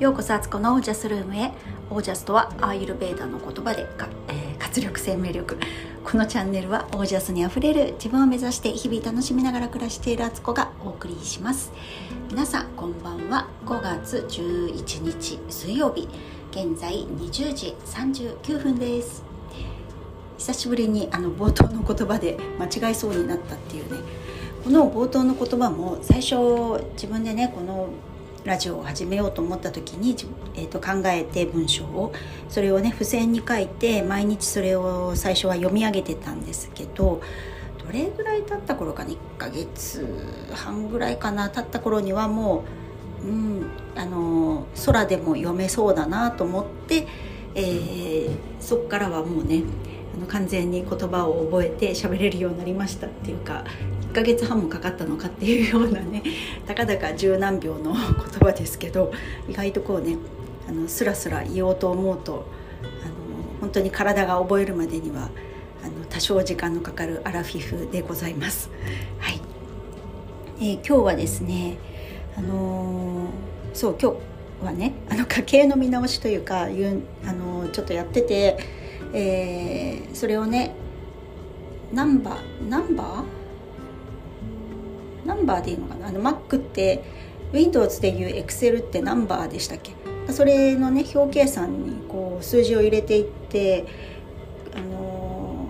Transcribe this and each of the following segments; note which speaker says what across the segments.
Speaker 1: ようこそアツコのオージャスルームへ。オージャスとはアーユルベーダの言葉でか、えー、活力生命力。このチャンネルはオージャスにあふれる自分を目指して日々楽しみながら暮らしているアツコがお送りします。皆さんこんばんは。5月11日水曜日。現在20時39分です。久しぶりにあの冒頭の言葉で間違いそうになったっていうね。この冒頭の言葉も最初自分でねこのラジオを始めようと思った時に、えー、と考えて文章をそれをね付箋に書いて毎日それを最初は読み上げてたんですけどどれぐらい経った頃かね1ヶ月半ぐらいかな？経った頃にはもう、うん、あの空でも読めそうだなと思って、えー、そこからはもうねあの完全に言葉を覚えて喋れるようになりましたっていうか1ヶ月半もかかったのかっていうようなね たかだか十何秒の言葉ですけど意外とこうねあのスラスラ言おうと思うとあの本当に体が覚えるまでにはあの多少時間のかかるアラフィフでございます。はいえー、今日はですねあのー、そう今日はねあの家計の見直しというかいうあのー、ちょっとやってて、えー、それをねナンバーナンバー？ナンバーでいいのかな？あの Mac って Windows でいう Excel ってナンバーでしたっけ？それのね表計算にこう数字を入れていってあの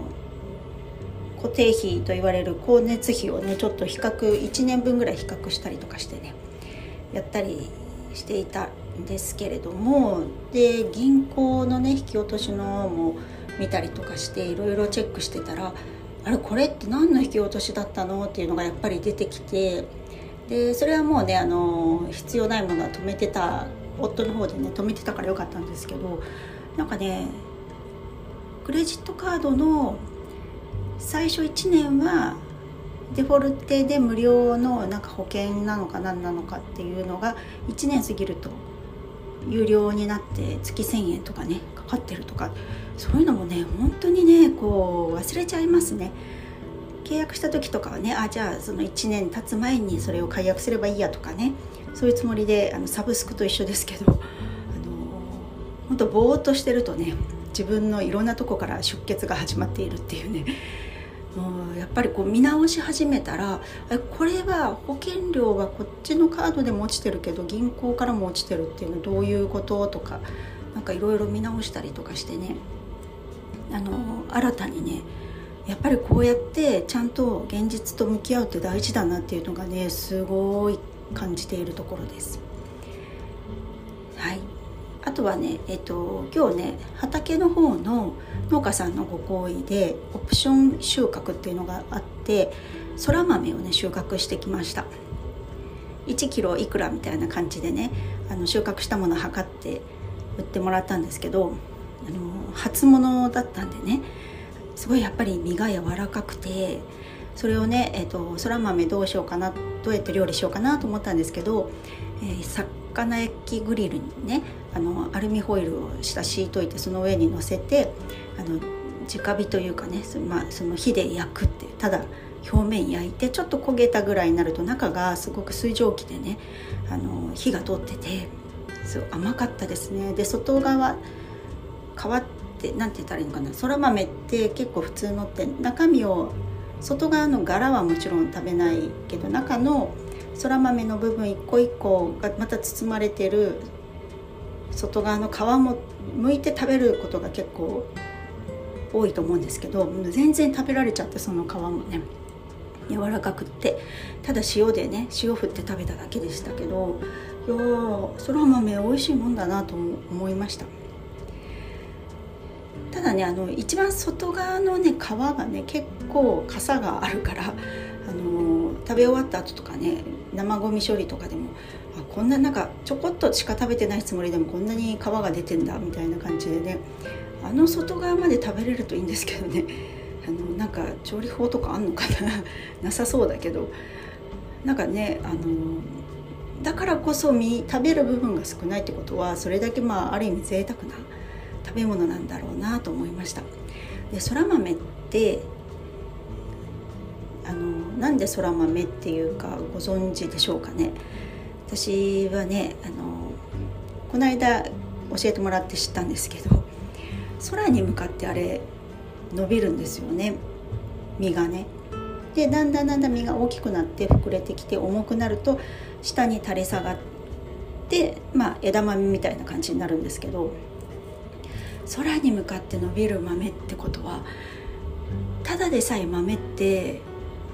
Speaker 1: ー、固定費と言われる光熱費をねちょっと比較1年分ぐらい比較したりとかしてねやったりしていたんですけれどもで銀行のね引き落としのも見たりとかしていろいろチェックしてたらあれこれって何の引き落としだったの？っていうのがやっぱり出てきてでそれはもうねあの必要ないものは止めてた夫の方でね止めてたからよかったんですけどなんかねクレジットカードの最初1年はデフォルテで無料のなんか保険なのか何なのかっていうのが1年過ぎると有料になって月1,000円とかねかかってるとかそういうのもね本当にねこう忘れちゃいますね。契約した時とかはねあじゃあその1年経つ前にそれを解約すればいいやとかねそういうつもりであのサブスクと一緒ですけどあの本当ぼーっとしてるとね自分のいろんなとこから出血が始まっているっていうね。もうやっぱりこう見直し始めたらこれは保険料はこっちのカードでも落ちてるけど銀行からも落ちてるっていうのはどういうこととかなんかいろいろ見直したりとかしてね。あの新たにねやっぱりこうやってちゃんと現実と向き合うって大事だなっていうのがねすごい感じているところです。はいあとはね、えっと、今日ね畑の方の農家さんのご好意でオプション収穫っていうのがあってそら豆をね収穫してきました1キロいくらみたいな感じでねあの収穫したものを測って売ってもらったんですけどの初物だったんでねすごいやっぱり身が柔らかくてそれをね、えーと、そら豆どうしようかなどうやって料理しようかなと思ったんですけど、えー、魚焼きグリルにねあのアルミホイルを下敷いといてその上に乗せてあの直火というかねそ,、まあ、その火で焼くってただ表面焼いてちょっと焦げたぐらいになると中がすごく水蒸気でねあの火が通っててすご甘かったですね。で外側皮って何て言ったらいいのかな。そら豆って結構普通のって中身を外側の柄はもちろん食べないけど中のそら豆の部分一個一個がまた包まれてる外側の皮も剥いて食べることが結構多いと思うんですけど全然食べられちゃってその皮もね柔らかくって。ただ塩でね塩振って食べただけでしたけどいやそら豆美味しいもんだなと思いました。ただねあの一番外側のね皮がね結構かさがあるからあの食べ終わった後とかね生ゴミ処理とかでもあこんななんかちょこっとしか食べてないつもりでもこんなに皮が出てんだみたいな感じでねあの外側まで食べれるといいんですけどね あのなんか調理法とかあんのかな？なさそうだけどなんかねあのだからこそ食べる部分が少ないってことはそれだけまあある意味贅沢な食べ物なんだろうなと思いました。でそら豆ってあのなんでそら豆っていうかご存知でしょうかね？私はねあのこの間教えてもらって知ったんですけど空に向かってあれ伸びるんですよね。実がね。でだんだんだんだん実が大きくなって膨れてきて重くなると下に垂れ下がってまあ枝豆みたいな感じになるんですけど空に向かって伸びる豆ってことはただでさえ豆って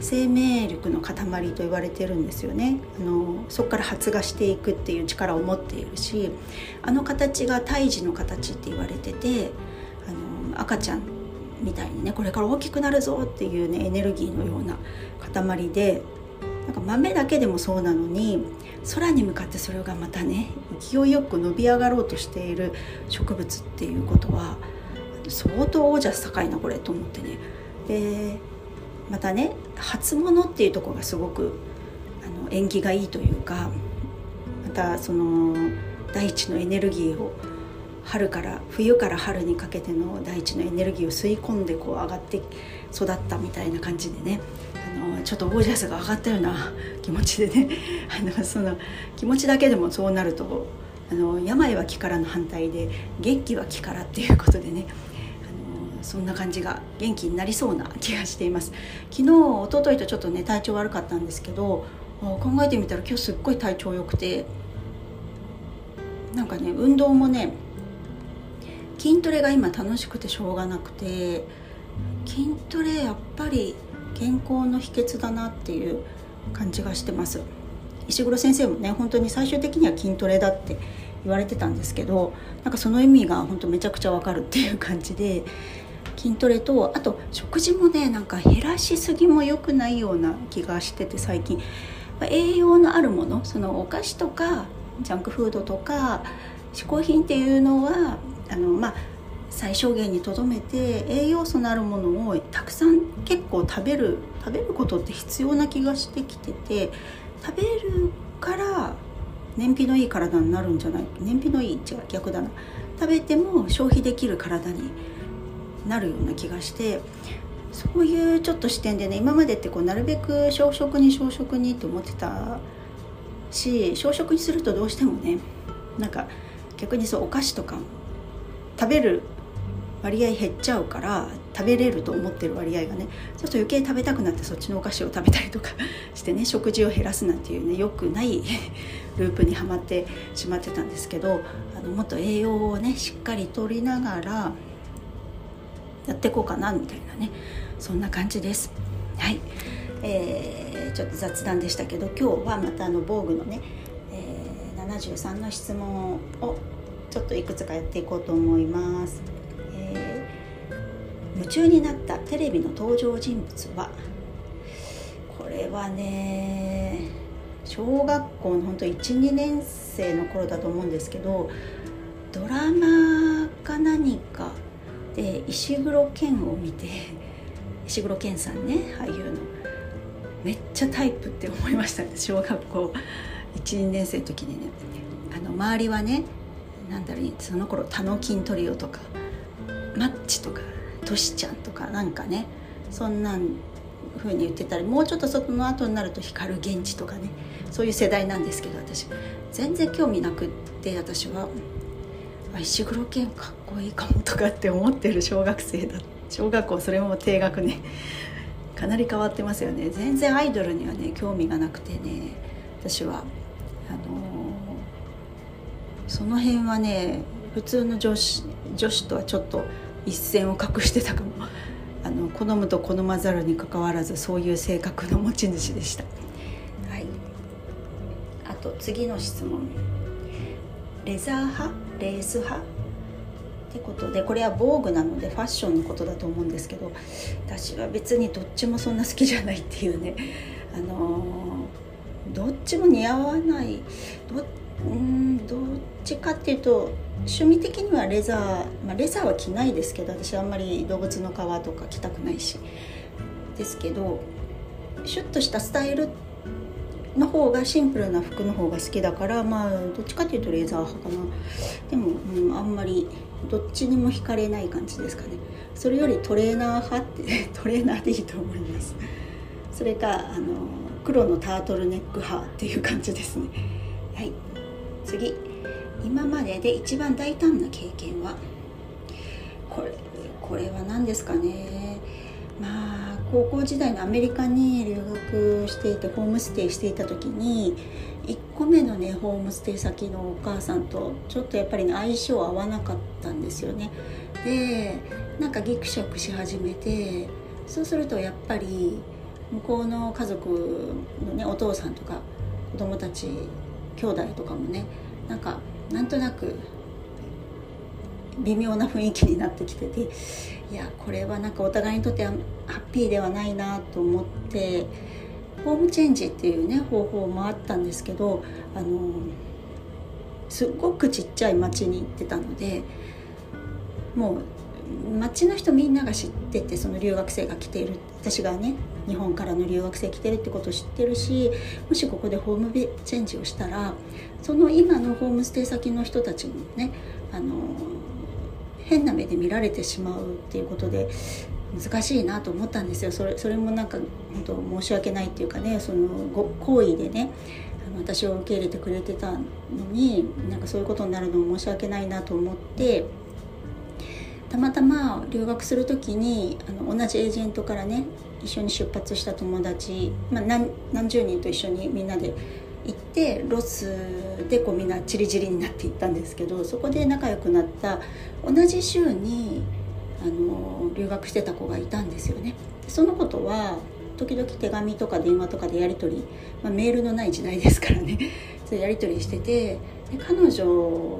Speaker 1: 生命力の塊と言われてるんですよね。あのそこから発芽していくっていう力を持っているしあの形が胎児の形って言われててあの赤ちゃんみたいにねこれから大きくなるぞっていうねエネルギーのような塊でなんか豆だけでもそうなのに空に向かってそれがまたね勢いよく伸び上がろうとしている植物っていうことは相当オージャス高いなこれと思ってね。でまたね初物っていうとこがすごくあの縁起がいいというかまたその大地のエネルギーを春から冬から春にかけての大地のエネルギーを吸い込んでこう上がって育ったみたいな感じでね。あのちょっとオージャスが上がったような 気持ちでね。あのその気持ちだけでもそうなるとあの病は気からの反対で元気は気からっていうことでね。あのそんな感じが元気になりそうな気がしています。昨日一昨日とちょっとね体調悪かったんですけど考えてみたら今日すっごい体調良くて。なんかね運動もね筋トレが今楽しくてしょうがなくて筋トレやっぱり健康の秘訣だなっていう感じがしてます。石黒先生もね本当に最終的には筋トレだって言われてたんですけどなんかその意味が本当めちゃくちゃわかるっていう感じで筋トレとあと食事もねなんか減らしすぎも良くないような気がしてて最近。栄養のあるものそのお菓子とかジャンクフードとか嗜好品っていうのはあのまあ最小限にとどめて栄養素のあるものをたくさん結構食べる食べることって必要な気がしてきてて食べるから燃費のいい体になるんじゃない？燃費のいい違う逆だな。食べても消費できる体になるような気がしてそういうちょっと視点でね今までってこうなるべく小食に小食にと思ってたし小食にするとどうしてもねなんか逆にそうお菓子とか食べる割合減っちゃうから食べれると思ってる割合がねそうすると余計食べたくなってそっちのお菓子を食べたりとか してね食事を減らすなんていうね良くないループにはまってしまってたんですけどあのもっと栄養をねしっかりとりながらやっていこうかなみたいなねそんな感じです。はいえー、ちょっと雑談でしたけど今日はまたあの防具のね、えー、73の質問をちょっといくつかやっていこうと思います。えー、夢中になったテレビの登場人物はこれはね小学校の本当12年生の頃だと思うんですけどドラマか何かで石黒賢を見て 石黒賢さんね俳優のめっちゃタイプって思いました小学校12年生の時にねあの周りはねなんだろうその頃タノキントリオとかマッチとかトシちゃんとかなんかねそんなん風に言ってたりもうちょっとその後になると光源氏とかねそういう世代なんですけど私。全然興味なくって私は。石黒賢かっこいいかもとかって思ってる小学生だ。小学校それも低学年。かなり変わってますよね。全然アイドルにはね興味がなくてね私は。その辺はね普通の女子女子とはちょっと一線を画してたかも。あの好むと好まざるにかかわらずそういう性格の持ち主でした。はい。あと次の質問。レザー派？レース派？ってことでこれは防具なのでファッションのことだと思うんですけど私は別にどっちもそんな好きじゃないっていうね。あのー、どっちも似合わない。どっうんどっちかっていうと趣味的にはレザー、まあ、レザーは着ないですけど私あんまり動物の皮とか着たくないしですけどシュッとしたスタイルの方がシンプルな服の方が好きだからまあどっちかっていうとレーザー派かな。でも、うん、あんまりどっちにも惹かれない感じですかね。それよりトレーナー派って トレーナーでいいと思います。それかあの黒のタートルネック派っていう感じですね。はい。次、今までで一番大胆な経験は？これこれは何ですかね？まあ高校時代のアメリカに留学していてホームステイしていた時に1個目のねホームステイ先のお母さんとちょっとやっぱり、ね、相性合わなかったんですよね。でなんかギクシャクし始めてそうするとやっぱり向こうの家族のねお父さんとか子供たち兄弟とかもねなんかなんとなく微妙な雰囲気になってきてていやこれはなんかお互いにとってはハッピーではないなと思ってホームチェンジっていうね方法もあったんですけどあのすっごくちっちゃい町に行ってたのでもう町の人みんなが知っててその留学生が来ている私がね日本からの留学生来てるってことを知ってるしもしここでホームチェンジをしたらその今のホームステイ先の人たちもねあの変な目で見られてしまうっていうことで難しいなと思ったんですよ。それそれもなんか本当申し訳ないっていうかねそのご行為でね私を受け入れてくれてたのになんかそういうことになるのも申し訳ないなと思ってたまたま留学する時にあの同じエージェントからね一緒に出発した友達、まあ、何何十人と一緒にみんなで行ってロスでこうみんなチリチリになっていったんですけどそこで仲良くなった同じ週にあの留学してた子がいたんですよね。その子とは時々手紙とか電話とかでやり取り、まあ、メールのない時代ですからね そやり取りしててで彼女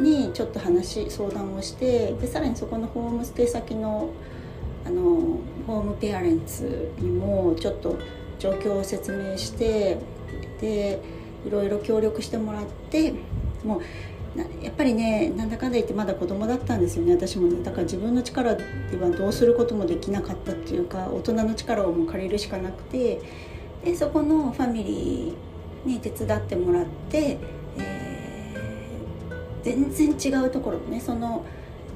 Speaker 1: にちょっと話相談をしてでさらにそこのホームステイ先のあのホームペアレンツにもちょっと状況を説明してでいろいろ協力してもらってもうやっぱりねなんだかんだ言ってまだ子供だったんですよね私もね。だから自分の力ではどうすることもできなかったっていうか大人の力をもう借りるしかなくてでそこのファミリーに手伝ってもらって、全然違うところねその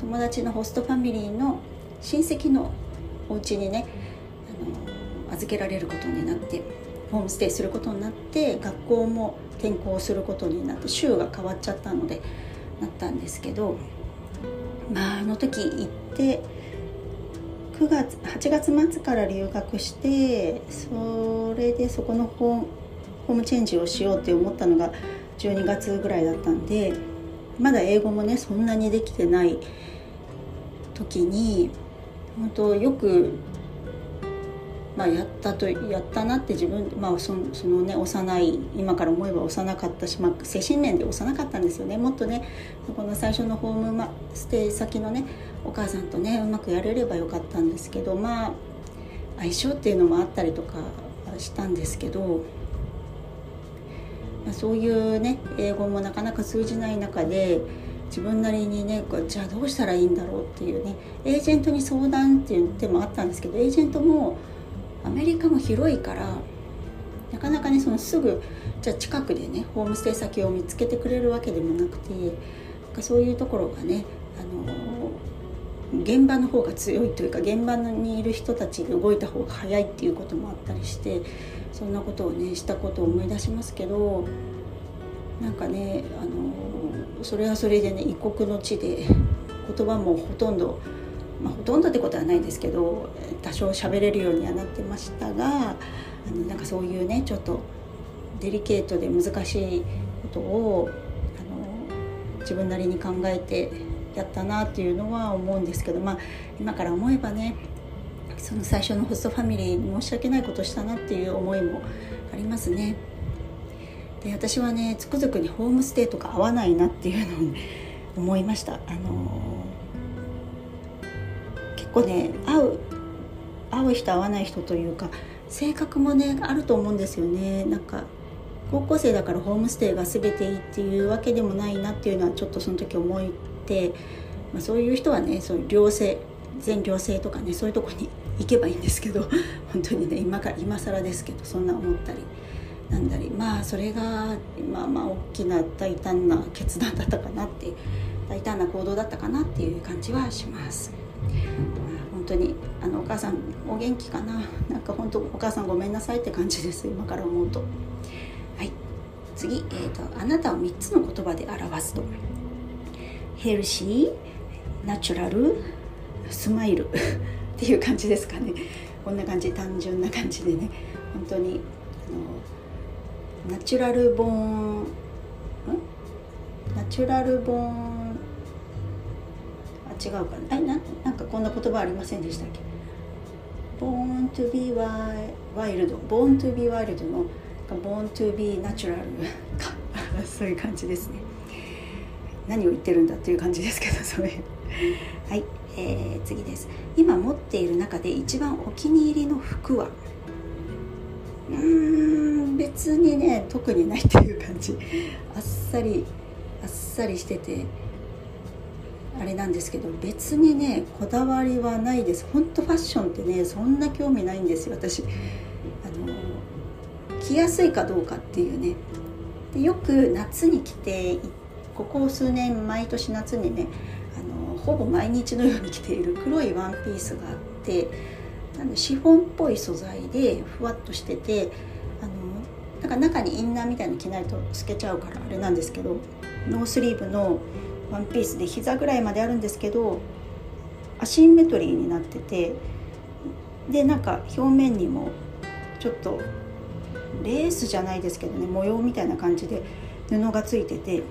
Speaker 1: 友達のホストファミリーの親戚のお家にねあの預けられることになってホームステイすることになって学校も転校することになって週が変わっちゃったのでなったんですけどまああの時行って9月8月末から留学してそれでそこのホームチェンジをしようって思ったのが12月ぐらいだったんでまだ英語もねそんなにできてない時に本当よくまあ、やったとやったなって自分、まあ、そそのね幼い今から思えば幼かったし、まあ、精神面で幼かったんですよね。もっとねこの最初のホーム、ま、ステイ先のねお母さんとねうまくやれればよかったんですけどまあ相性っていうのもあったりとかしたんですけど、まあ、そういうね英語もなかなか通じない中で自分なりにねじゃあどうしたらいいんだろうっていうねエージェントに相談っていう手もあったんですけどエージェントもアメリカも広いからなかなかねそのすぐじゃあ近くでねホームステイ先を見つけてくれるわけでもなくてなんかそういうところがねあの現場の方が強いというか現場にいる人たちで動いた方が早いっていうこともあったりしてそんなことをねしたことを思い出しますけどなんかねあのそれはそれでね異国の地で言葉もほとんどまあ、ほとんどってことはないですけど多少喋れるようにはなってましたがあのなんかそういうねちょっとデリケートで難しいことをあの自分なりに考えてやったなっていうのは思うんですけどまあ今から思えばねその最初のホストファミリーに申し訳ないことしたなっていう思いもありますね。で私はねつくづくにホームステイとか合わないなっていうのを、思いました。あの結構ね合う合う人合わない人というか性格もねあると思うんですよねなんか高校生だからホームステイが全ていいっていうわけでもないなっていうのはちょっとその時思って、まあ、そういう人はねそういう寮生全寮生とかねそういうとこに行けばいいんですけど 本当にね今から今更ですけどそんな思ったりなんだりまあそれがまあまあ大きな大胆な決断だったかなって大胆な行動だったかなっていう感じはします。本当にあのお母さんお元気かな？なんか本当お母さんごめんなさいって感じです今から思うと。はい。次、えーと、あなたを3つの言葉で表すと。ヘルシーナチュラルスマイル。っていう感じですかね。こんな感じ単純な感じでね。本当にあのナチュラルボーンナチュラルボーンあ違うかな。えななんかこんな言葉ありませんでしたっけ？Born to be wild Born to be wild の Born to be natural か。そういう感じですね。何を言ってるんだっていう感じですけどそれ。はい、えー、次です。今持っている中で一番お気に入りの服は？うーん別にね特にないっていう感じ。あっさりあっさりしててあれなんですけど別にねこだわりはないです。本当ファッションってねそんな興味ないんですよ私。あの着やすいかどうかっていうね。でよく夏に着てここ数年毎年夏にねあのほぼ毎日のように着ている黒いワンピースがあってなんでシフォンっぽい素材でふわっとしててあのなんか中にインナーみたいに着ないと透けちゃうからあれなんですけどノースリーブのワンピースで膝ぐらいまであるんですけどアシンメトリーになっててでなんか表面にもちょっとレースじゃないですけどね模様みたいな感じで布がついてて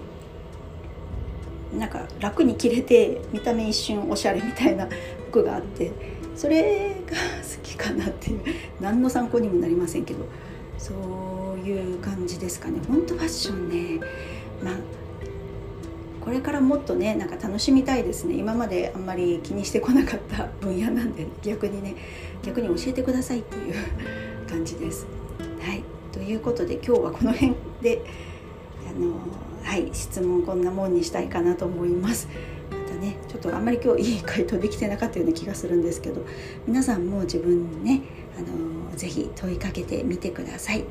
Speaker 1: なんか楽に着れて見た目一瞬おしゃれみたいな服があってそれが好きかなっていう何の参考にもなりませんけどそういう感じですかね。ほんとファッションねまあこれからもっとねなんか楽しみたいですね。今まであんまり気にしてこなかった分野なんで逆にね逆に教えてくださいっていう感じです。はい。ということで今日はこの辺であのはい質問こんなもんにしたいかなと思います。またねちょっとあんまり今日いい回答できてなかったような気がするんですけど皆さんも自分にねあのぜひ問いかけてみてください。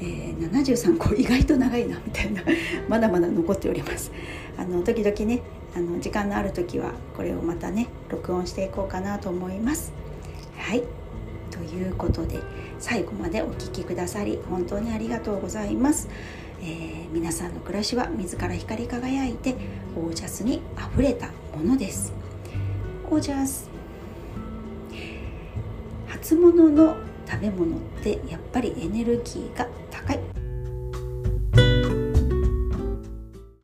Speaker 1: えー、73個意外と長いなみたいな まだまだ残っておりますあの時々ねあの時間のある時はこれをまたね録音していこうかなと思いますはいということで最後までお聴きくださり本当にありがとうございます、えー、皆さんの暮らしは自ら光り輝いてオージャスにあふれたものです。オージャス。初物の食べ物ってやっぱりエネルギーが高い。